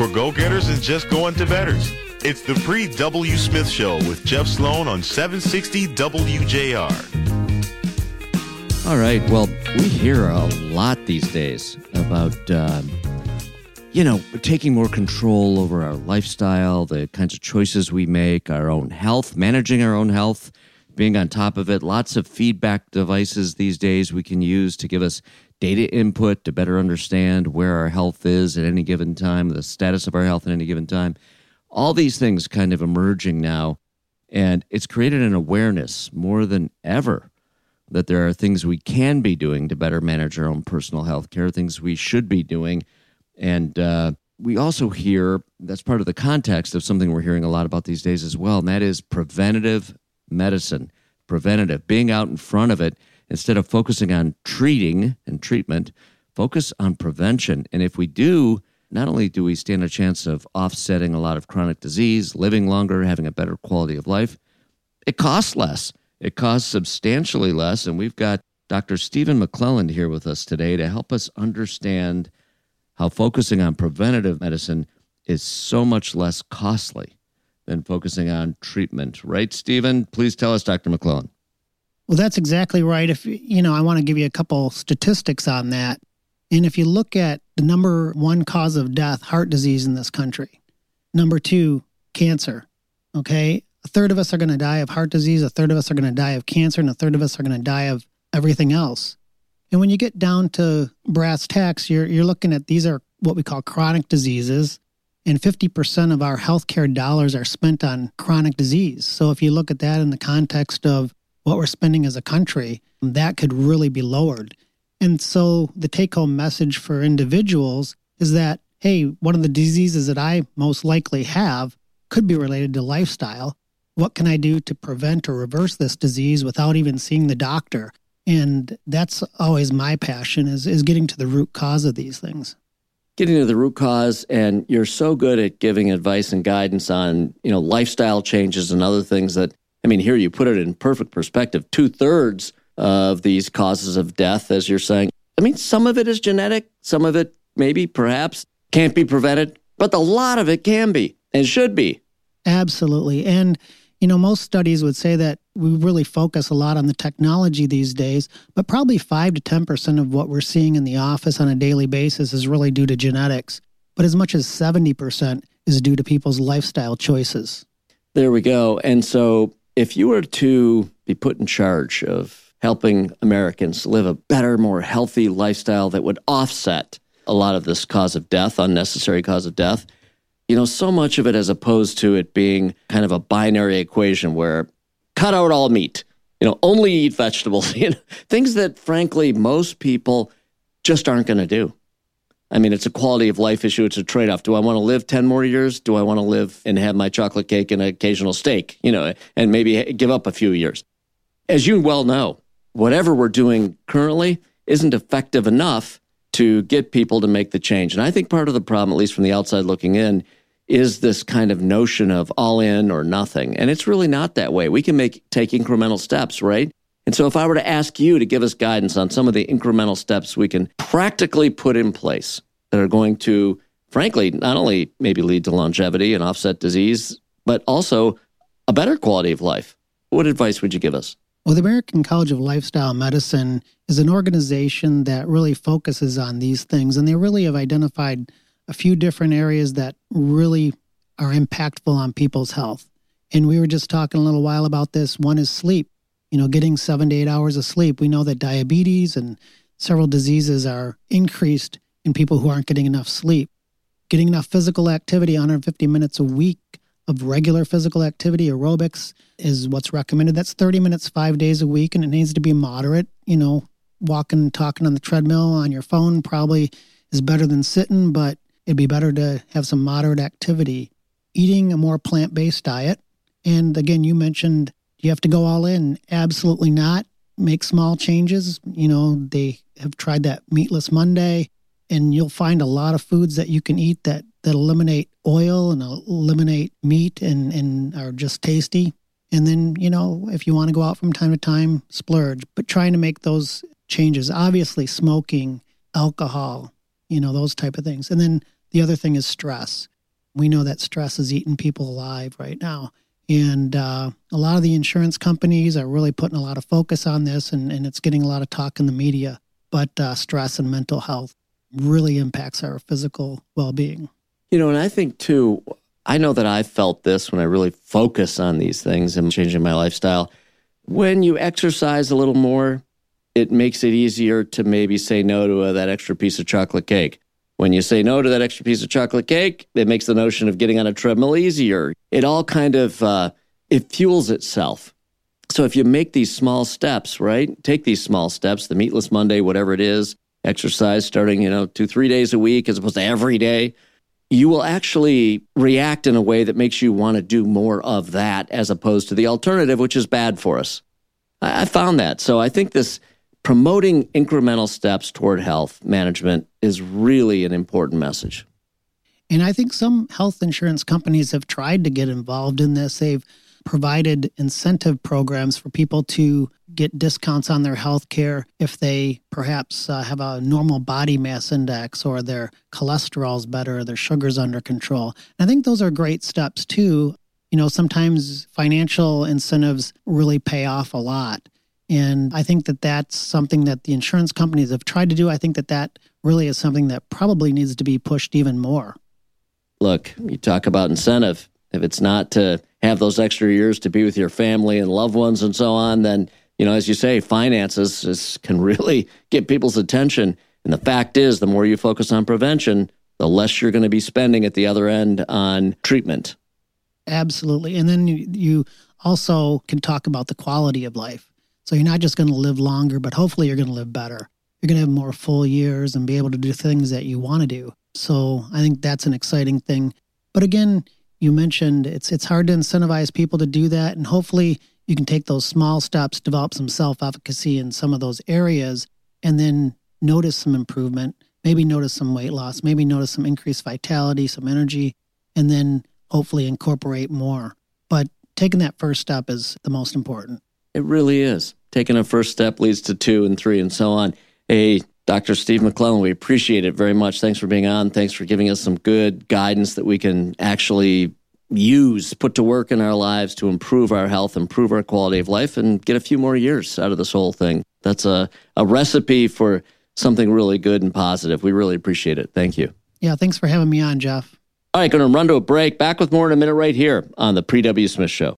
for go getters and just going to betters. It's the Paul W. Smith Show with Jeff Sloan on 760 WJR. All right. Well, we hear a lot these days about, uh, you know, taking more control over our lifestyle, the kinds of choices we make, our own health, managing our own health, being on top of it. Lots of feedback devices these days we can use to give us data input to better understand where our health is at any given time, the status of our health at any given time all these things kind of emerging now. And it's created an awareness more than ever that there are things we can be doing to better manage our own personal health care, things we should be doing. And uh, we also hear that's part of the context of something we're hearing a lot about these days as well, and that is preventative medicine. Preventative, being out in front of it instead of focusing on treating and treatment, focus on prevention. And if we do, not only do we stand a chance of offsetting a lot of chronic disease, living longer, having a better quality of life, it costs less. It costs substantially less. And we've got Dr. Stephen McClelland here with us today to help us understand how focusing on preventative medicine is so much less costly than focusing on treatment. Right, Stephen? Please tell us, Dr. McClelland. Well, that's exactly right. If you know, I want to give you a couple statistics on that. And if you look at the number one cause of death, heart disease in this country, number two, cancer. Okay. A third of us are going to die of heart disease, a third of us are going to die of cancer, and a third of us are going to die of everything else. And when you get down to brass tacks, you're, you're looking at these are what we call chronic diseases. And 50% of our healthcare dollars are spent on chronic disease. So if you look at that in the context of what we're spending as a country, that could really be lowered. And so the take home message for individuals is that, hey, one of the diseases that I most likely have could be related to lifestyle. What can I do to prevent or reverse this disease without even seeing the doctor? And that's always my passion is, is getting to the root cause of these things. Getting to the root cause, and you're so good at giving advice and guidance on, you know, lifestyle changes and other things that, I mean, here you put it in perfect perspective. Two thirds of these causes of death, as you're saying. I mean, some of it is genetic, some of it maybe, perhaps, can't be prevented, but a lot of it can be and should be. Absolutely. And, you know, most studies would say that we really focus a lot on the technology these days, but probably 5 to 10% of what we're seeing in the office on a daily basis is really due to genetics. But as much as 70% is due to people's lifestyle choices. There we go. And so if you were to be put in charge of helping Americans live a better, more healthy lifestyle that would offset a lot of this cause of death, unnecessary cause of death. You know, so much of it as opposed to it being kind of a binary equation where cut out all meat, you know, only eat vegetables, you know, things that frankly most people just aren't going to do. I mean, it's a quality of life issue. It's a trade off. Do I want to live 10 more years? Do I want to live and have my chocolate cake and an occasional steak, you know, and maybe give up a few years? As you well know, whatever we're doing currently isn't effective enough to get people to make the change. And I think part of the problem, at least from the outside looking in, is this kind of notion of all in or nothing. And it's really not that way. We can make take incremental steps, right? And so if I were to ask you to give us guidance on some of the incremental steps we can practically put in place that are going to frankly not only maybe lead to longevity and offset disease, but also a better quality of life. What advice would you give us? Well, the American College of Lifestyle Medicine is an organization that really focuses on these things, and they really have identified a few different areas that really are impactful on people's health. And we were just talking a little while about this. One is sleep, you know, getting seven to eight hours of sleep. We know that diabetes and several diseases are increased in people who aren't getting enough sleep. Getting enough physical activity, 150 minutes a week, of regular physical activity, aerobics is what's recommended. That's 30 minutes five days a week, and it needs to be moderate. You know, walking, talking on the treadmill on your phone probably is better than sitting, but it'd be better to have some moderate activity. Eating a more plant based diet. And again, you mentioned you have to go all in. Absolutely not. Make small changes. You know, they have tried that meatless Monday, and you'll find a lot of foods that you can eat that that eliminate oil and eliminate meat and, and are just tasty. And then, you know, if you want to go out from time to time, splurge, but trying to make those changes. Obviously, smoking, alcohol, you know, those type of things. And then The other thing is stress. We know that stress is eating people alive right now. And uh, a lot of the insurance companies are really putting a lot of focus on this, and, and it's getting a lot of talk in the media. But uh, stress and mental health really impacts our physical well being. You know, and I think too, I know that I felt this when I really focus on these things and changing my lifestyle. When you exercise a little more, it makes it easier to maybe say no to uh, that extra piece of chocolate cake. When you say no to that extra piece of chocolate cake, it makes the notion of getting on a treadmill easier. It all kind of uh, it fuels itself. So if you make these small steps, right? Take these small steps, the meatless Monday, whatever it is, exercise starting, you know, two, three days a week as opposed to every day, you will actually react in a way that makes you want to do more of that as opposed to the alternative, which is bad for us. I, I found that. So I think this promoting incremental steps toward health management is really an important message. And I think some health insurance companies have tried to get involved in this. They've provided incentive programs for people to get discounts on their health care if they perhaps uh, have a normal body mass index or their cholesterol's better or their sugar's under control. And I think those are great steps too. You know, sometimes financial incentives really pay off a lot. And I think that that's something that the insurance companies have tried to do. I think that that really is something that probably needs to be pushed even more. Look, you talk about incentive. If it's not to have those extra years to be with your family and loved ones and so on, then, you know, as you say, finances is, can really get people's attention. And the fact is, the more you focus on prevention, the less you're going to be spending at the other end on treatment. Absolutely. And then you, you also can talk about the quality of life so you're not just going to live longer, but hopefully you're going to live better. You're going to have more full years and be able to do things that you want to do. So I think that's an exciting thing. But again, you mentioned it's it's hard to incentivize people to do that and hopefully you can take those small steps, develop some self-efficacy in some of those areas and then notice some improvement, maybe notice some weight loss, maybe notice some increased vitality, some energy, and then hopefully incorporate more. But taking that first step is the most important. It really is taking a first step leads to two and three and so on. Hey, Dr. Steve McClelland, we appreciate it very much. Thanks for being on. Thanks for giving us some good guidance that we can actually use, put to work in our lives to improve our health, improve our quality of life, and get a few more years out of this whole thing. That's a, a recipe for something really good and positive. We really appreciate it. Thank you. Yeah, thanks for having me on, Jeff. All right, going to run to a break. Back with more in a minute right here on the Paul W. Smith Show.